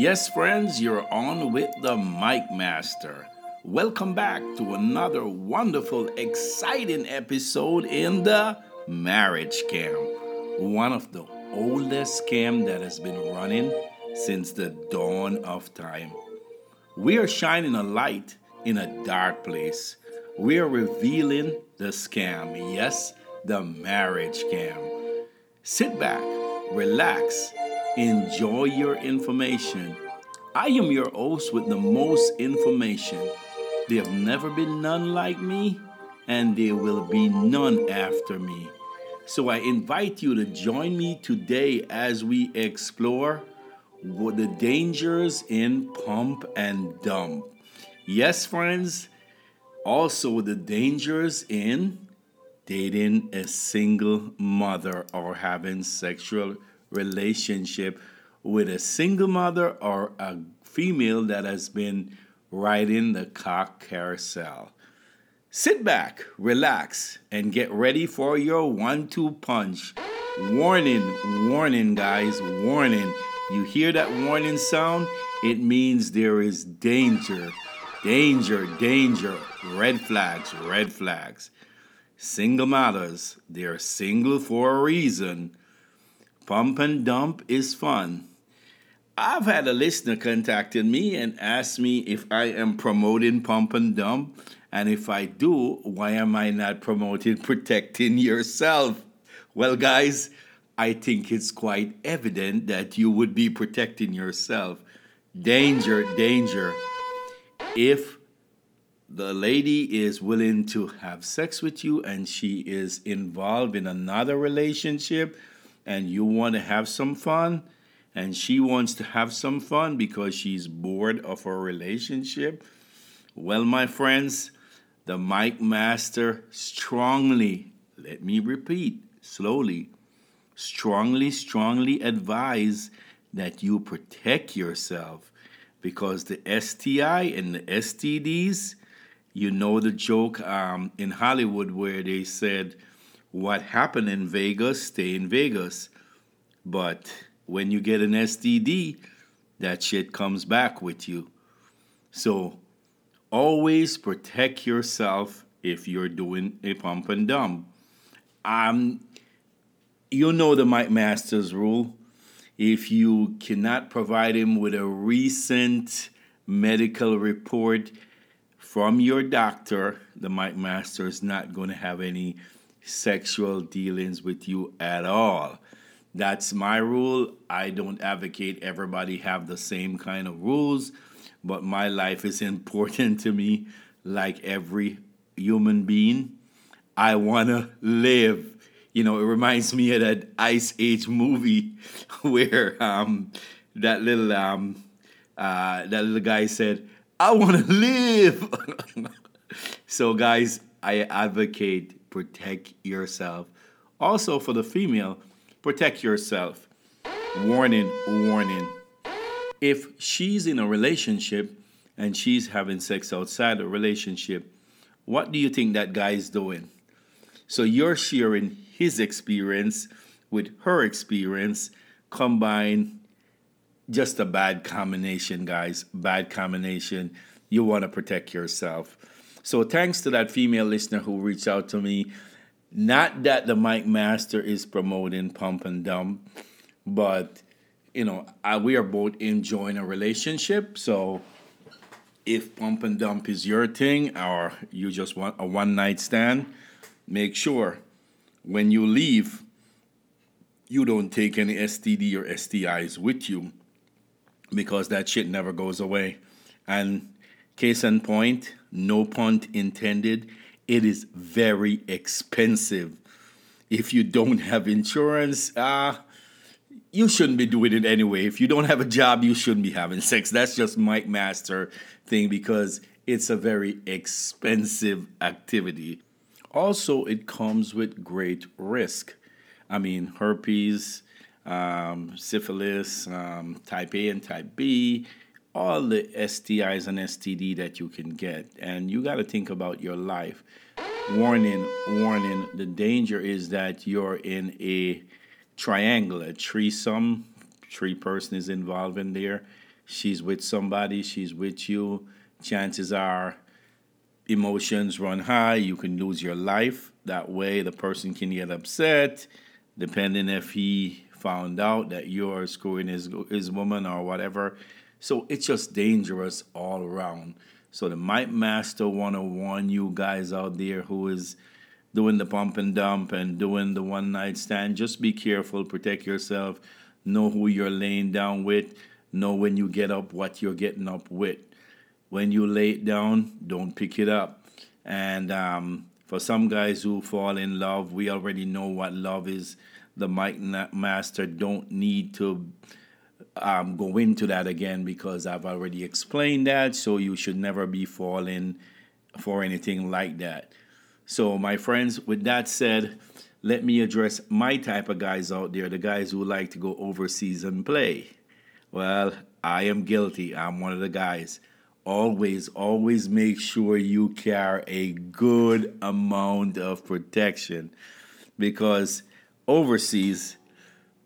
Yes, friends, you're on with the Mic Master. Welcome back to another wonderful, exciting episode in the marriage scam. One of the oldest scam that has been running since the dawn of time. We are shining a light in a dark place. We are revealing the scam. Yes, the marriage scam. Sit back, relax, enjoy your information. I am your host with the most information. There have never been none like me, and there will be none after me. So I invite you to join me today as we explore the dangers in pump and dump. Yes, friends, also the dangers in dating a single mother or having sexual relationship with a single mother or a female that has been riding the cock carousel. Sit back, relax, and get ready for your one two punch. Warning, warning, guys, warning. You hear that warning sound? It means there is danger, danger, danger. Red flags, red flags. Single mothers, they're single for a reason. Pump and dump is fun. I've had a listener contacted me and asked me if I am promoting pump and dump, and if I do, why am I not promoting protecting yourself? Well, guys, I think it's quite evident that you would be protecting yourself. Danger, danger. If the lady is willing to have sex with you and she is involved in another relationship and you want to have some fun and she wants to have some fun because she's bored of her relationship, well, my friends, the mic Master strongly, let me repeat slowly, strongly, strongly advise that you protect yourself because the STI and the STDs you know the joke um, in Hollywood where they said, What happened in Vegas, stay in Vegas. But when you get an STD, that shit comes back with you. So always protect yourself if you're doing a pump and dump. Um, you know the Mike Masters rule. If you cannot provide him with a recent medical report, from your doctor, the Mike Master is not going to have any sexual dealings with you at all. That's my rule. I don't advocate everybody have the same kind of rules, but my life is important to me like every human being. I want to live. You know, it reminds me of that Ice Age movie where um, that little um, uh, that little guy said, I want to live. so, guys, I advocate protect yourself. Also, for the female, protect yourself. Warning, warning. If she's in a relationship and she's having sex outside a relationship, what do you think that guy is doing? So you're sharing his experience with her experience, combine just a bad combination, guys. Bad combination. You want to protect yourself. So, thanks to that female listener who reached out to me. Not that the Mike Master is promoting pump and dump, but you know, I, we are both enjoying a relationship. So, if pump and dump is your thing, or you just want a one night stand, make sure when you leave, you don't take any STD or STIs with you because that shit never goes away. And case in point, no pun intended, it is very expensive. If you don't have insurance, ah, uh, you shouldn't be doing it anyway. If you don't have a job, you shouldn't be having sex. That's just Mike Master thing because it's a very expensive activity. Also, it comes with great risk. I mean, herpes, um, syphilis, um, type A and type B, all the STIs and STD that you can get. And you got to think about your life. Warning, warning, the danger is that you're in a triangle, a threesome, three person is involved in there. she's with somebody, she's with you, chances are emotions run high, you can lose your life. That way, the person can get upset, depending if he found out that you're screwing his, his woman or whatever. So it's just dangerous all around. So the Mike Master want to warn you guys out there who is doing the pump and dump and doing the one night stand. Just be careful, protect yourself, know who you're laying down with, know when you get up what you're getting up with. When you lay it down, don't pick it up. And um, for some guys who fall in love, we already know what love is. The Mike Master don't need to um, go into that again because I've already explained that. So you should never be falling for anything like that. So, my friends, with that said, let me address my type of guys out there, the guys who like to go overseas and play. Well, I am guilty. I'm one of the guys. Always, always make sure you carry a good amount of protection because overseas,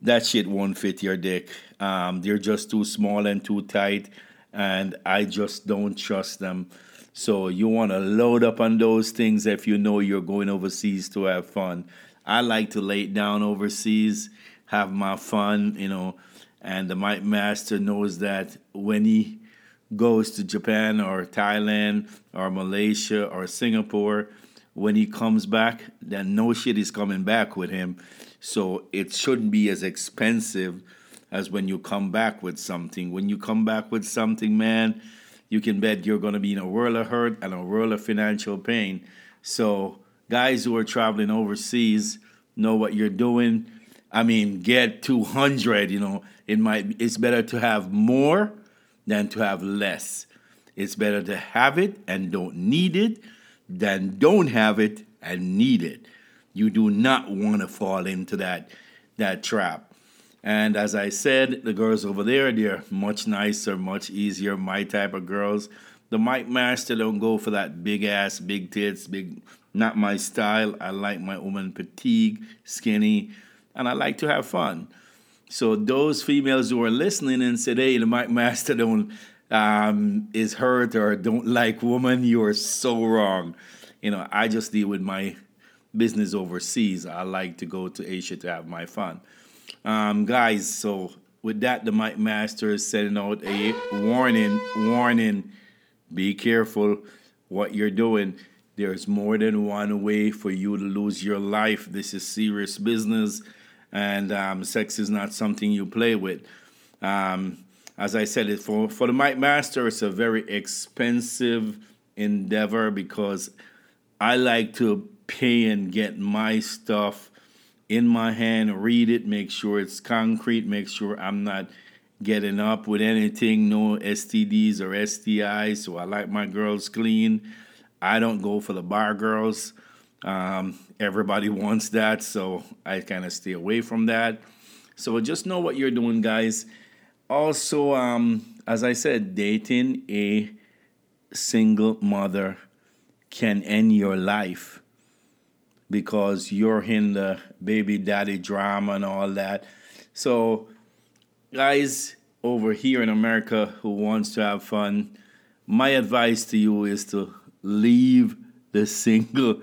that shit won't fit your dick. Um, they're just too small and too tight, and I just don't trust them. So you want to load up on those things if you know you're going overseas to have fun. I like to lay down overseas, have my fun, you know, and the Mike Master knows that when he goes to Japan or Thailand or Malaysia or Singapore, when he comes back, then no shit is coming back with him. So it shouldn't be as expensive as when you come back with something. When you come back with something, man, you can bet you're going to be in a world of hurt and a world of financial pain. So, guys who are traveling overseas know what you're doing. I mean, get 200, you know, it might it's better to have more than to have less. It's better to have it and don't need it than don't have it and need it. You do not want to fall into that that trap. And as I said, the girls over there, they're much nicer, much easier, my type of girls. The Mike Master don't go for that big ass, big tits, big not my style. I like my woman petite, skinny, and I like to have fun. So those females who are listening and said, "Hey, the Mike Master don't um, is hurt or don't like woman," you are so wrong. You know, I just deal with my business overseas. I like to go to Asia to have my fun. Um, guys, so with that, the Mike Master is sending out a warning, warning, be careful what you're doing. There's more than one way for you to lose your life. This is serious business, and um, sex is not something you play with. Um, as I said, it for, for the Mike Master, it's a very expensive endeavor because I like to pay and get my stuff in my hand, read it, make sure it's concrete, make sure I'm not getting up with anything, no STDs or STIs. So I like my girls clean. I don't go for the bar girls. Um, everybody wants that, so I kind of stay away from that. So just know what you're doing, guys. Also, um, as I said, dating a single mother can end your life because you're in the baby daddy drama and all that. So, guys over here in America who wants to have fun, my advice to you is to leave the single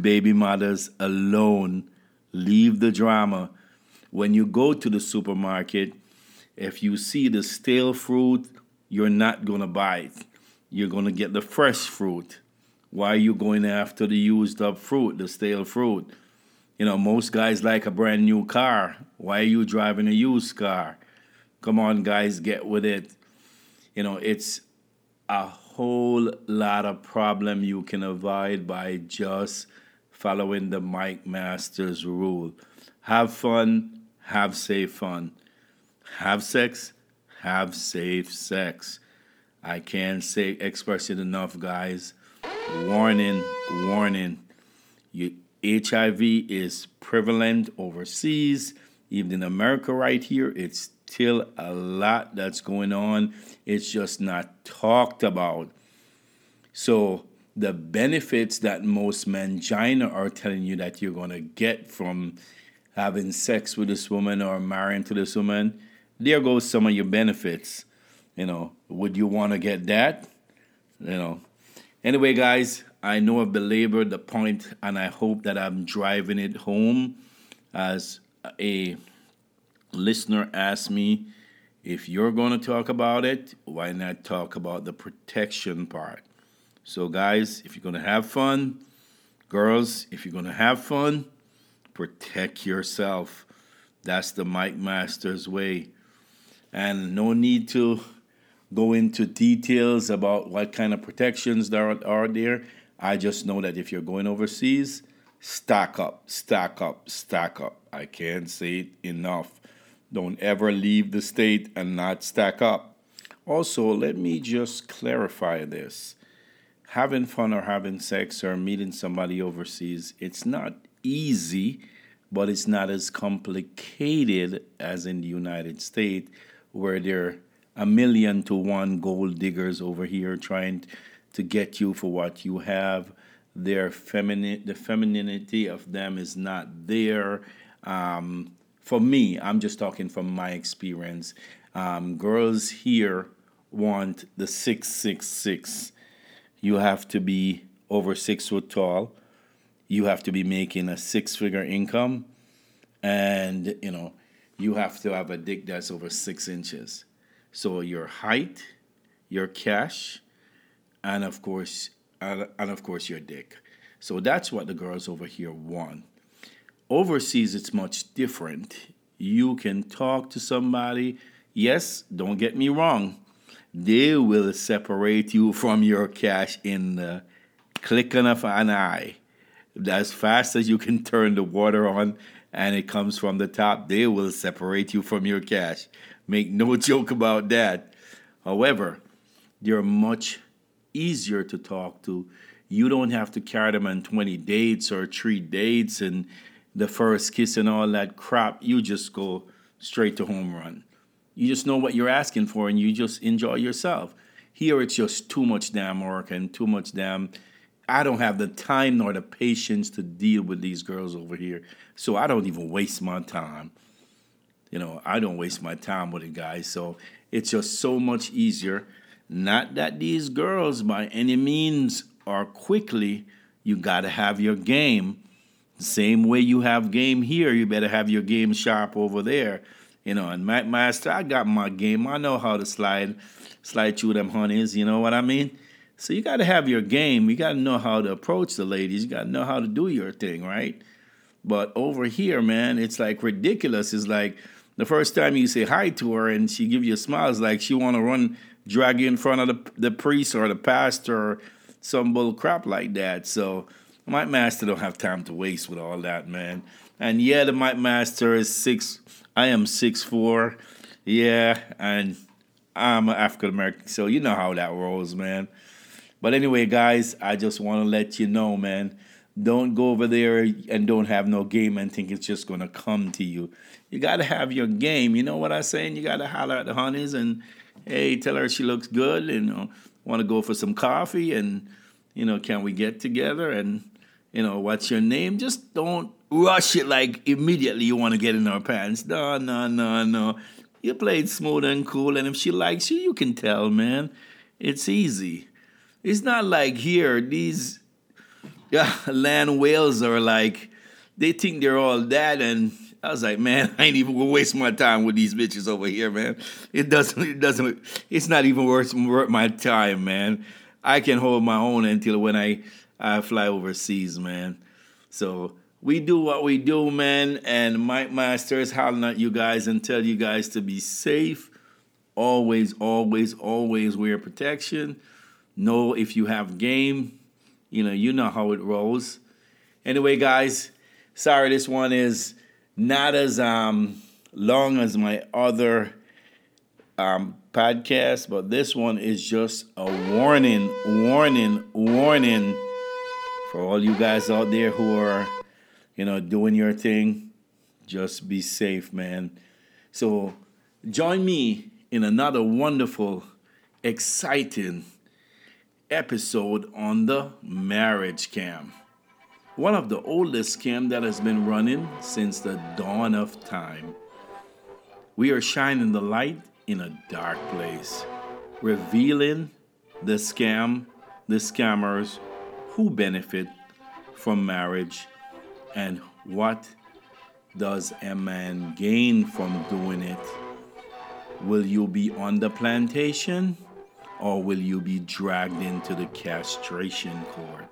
baby mothers alone. Leave the drama. When you go to the supermarket, if you see the stale fruit, you're not going to buy it. You're going to get the fresh fruit. Why are you going after the used up fruit, the stale fruit? You know, most guys like a brand new car. Why are you driving a used car? Come on, guys, get with it. You know, it's a whole lot of problem you can avoid by just following the Mike Masters rule. Have fun, have safe fun. Have sex, have safe sex. I can't say express it enough, guys. Warning, warning. You, HIV is prevalent overseas. Even in America, right here, it's still a lot that's going on. It's just not talked about. So, the benefits that most mangina are telling you that you're going to get from having sex with this woman or marrying to this woman, there goes some of your benefits. You know, would you want to get that? You know. Anyway, guys, I know I've belabored the point, and I hope that I'm driving it home. As a listener asked me, if you're going to talk about it, why not talk about the protection part? So, guys, if you're going to have fun, girls, if you're going to have fun, protect yourself. That's the Mike Masters way. And no need to go into details about what kind of protections there are there. I just know that if you're going overseas, stack up, stack up, stack up. I can't say it enough. Don't ever leave the state and not stack up. Also, let me just clarify this. Having fun or having sex or meeting somebody overseas, it's not easy, but it's not as complicated as in the United States, where there are a million to one gold diggers over here trying to get you for what you have. Their feminine, the femininity of them is not there. Um, for me, I'm just talking from my experience. Um, girls here want the six six six. You have to be over six foot tall you have to be making a six figure income and you know you have to have a dick that's over six inches. So your height your cash and of course and, and of course your dick. So that's what the girls over here want. Overseas it's much different. You can talk to somebody. Yes don't get me wrong. They will separate you from your cash in the clicking of an eye. As fast as you can turn the water on and it comes from the top, they will separate you from your cash. Make no joke about that. However, they're much easier to talk to. You don't have to carry them on 20 dates or three dates and the first kiss and all that crap. You just go straight to home run. You just know what you're asking for and you just enjoy yourself. Here it's just too much damn work and too much damn I don't have the time nor the patience to deal with these girls over here. So I don't even waste my time. You know, I don't waste my time with the guys. So it's just so much easier. Not that these girls by any means are quickly, you got to have your game. The same way you have game here, you better have your game sharp over there. You know, and Mac Master, I got my game. I know how to slide, slide through them honeys. You know what I mean? So you got to have your game. You got to know how to approach the ladies. You got to know how to do your thing, right? But over here, man, it's like ridiculous. It's like the first time you say hi to her and she give you a smile, it's like she want to run, drag you in front of the, the priest or the pastor or some bull crap like that. So my Master don't have time to waste with all that, man. And yeah, the Mike Master is six. I am six four. Yeah, and I'm African American, so you know how that rolls, man. But anyway, guys, I just want to let you know, man. Don't go over there and don't have no game and think it's just gonna come to you. You gotta have your game. You know what I'm saying? You gotta holler at the honeys and hey, tell her she looks good and you know, want to go for some coffee and you know, can we get together and you know, what's your name? Just don't rush it like immediately you want to get in her pants. No, no, no, no. You play it smooth and cool, and if she likes you, you can tell, man. It's easy. It's not like here, these land whales are like, they think they're all that. And I was like, man, I ain't even gonna waste my time with these bitches over here, man. It doesn't, it doesn't, it's not even worth, worth my time, man. I can hold my own until when I, I fly overseas, man. So we do what we do, man. And Mike Masters hollering at you guys and tell you guys to be safe. Always, always, always wear protection know if you have game. You know, you know how it rolls. Anyway, guys, sorry this one is not as um, long as my other um, podcast, but this one is just a warning, warning, warning for all you guys out there who are, you know, doing your thing. Just be safe, man. So join me in another wonderful, exciting episode on the marriage scam. One of the oldest scam that has been running since the dawn of time. We are shining the light in a dark place. revealing the scam, the scammers who benefit from marriage and what does a man gain from doing it? Will you be on the plantation or will you be dragged into the castration court?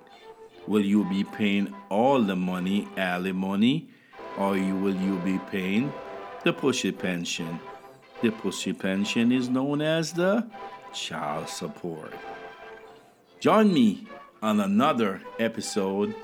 Will you be paying all the money, alimony, or will you be paying the pussy pension? The pussy pension is known as the child support. Join me on another episode